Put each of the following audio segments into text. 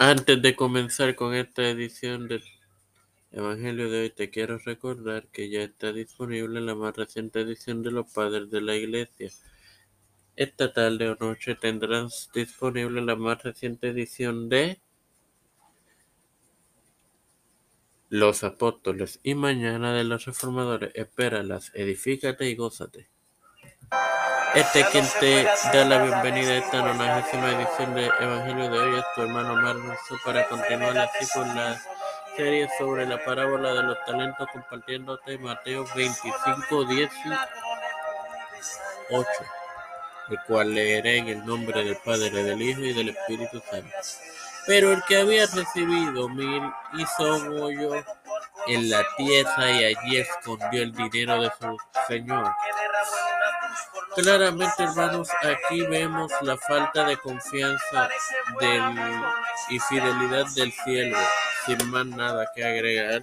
Antes de comenzar con esta edición del Evangelio de hoy, te quiero recordar que ya está disponible la más reciente edición de los Padres de la Iglesia. Esta tarde o noche tendrás disponible la más reciente edición de Los Apóstoles y mañana de los Reformadores. Espéralas, edifícate y gózate. Este es quien te da la bienvenida a esta 90 edición de Evangelio de hoy, es tu hermano Marnoso, para continuar así con la serie sobre la parábola de los talentos, compartiéndote Mateo 25, 18, el cual leeré en el nombre del Padre, del Hijo y del Espíritu Santo. Pero el que había recibido mil hizo un hoyo en la tierra y allí escondió el dinero de su señor. Claramente, hermanos, aquí vemos la falta de confianza del, y fidelidad del cielo, sin más nada que agregar.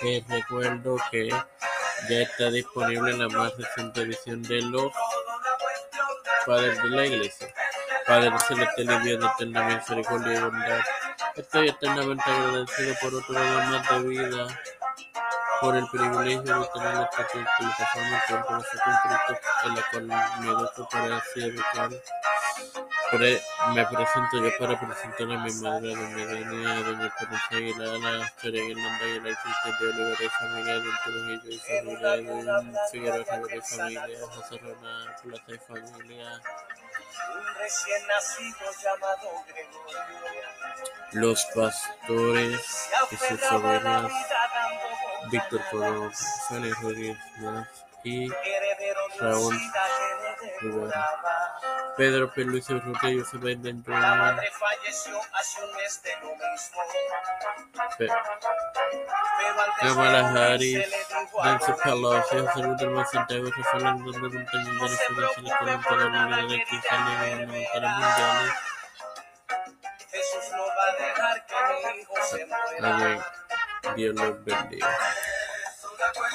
Que recuerdo que ya está disponible la más reciente edición de los Padres de la Iglesia. Padre celestial y de eterna misericordia y bondad, estoy eternamente agradecido por otro día más de vida por el privilegio de tener esta plataforma por ese conflicto en la cual me educo para así educar. Por e, me presento yo para presentar a mi madre, a doña Denia, a doña Esperanza Aguilar, a la Historia Irlanda y a la Cristian de Oliver y familia, don Trujillo y familia, don Figueroa Rivera y familia, José Ronald Plata y familia. Los pastores y sus sobrinas Víctor Coro, Félix Rodríguez y Raúl Rivera. Pedro P. Luis Urrutia, José Biden. Kamala Harris, Nancy Pelosi, José Luis Santiago, José Landón de Montaña, Jennifer González Colón, toda la unidad de Cristianos mundiales. Amén. Dios los bendiga.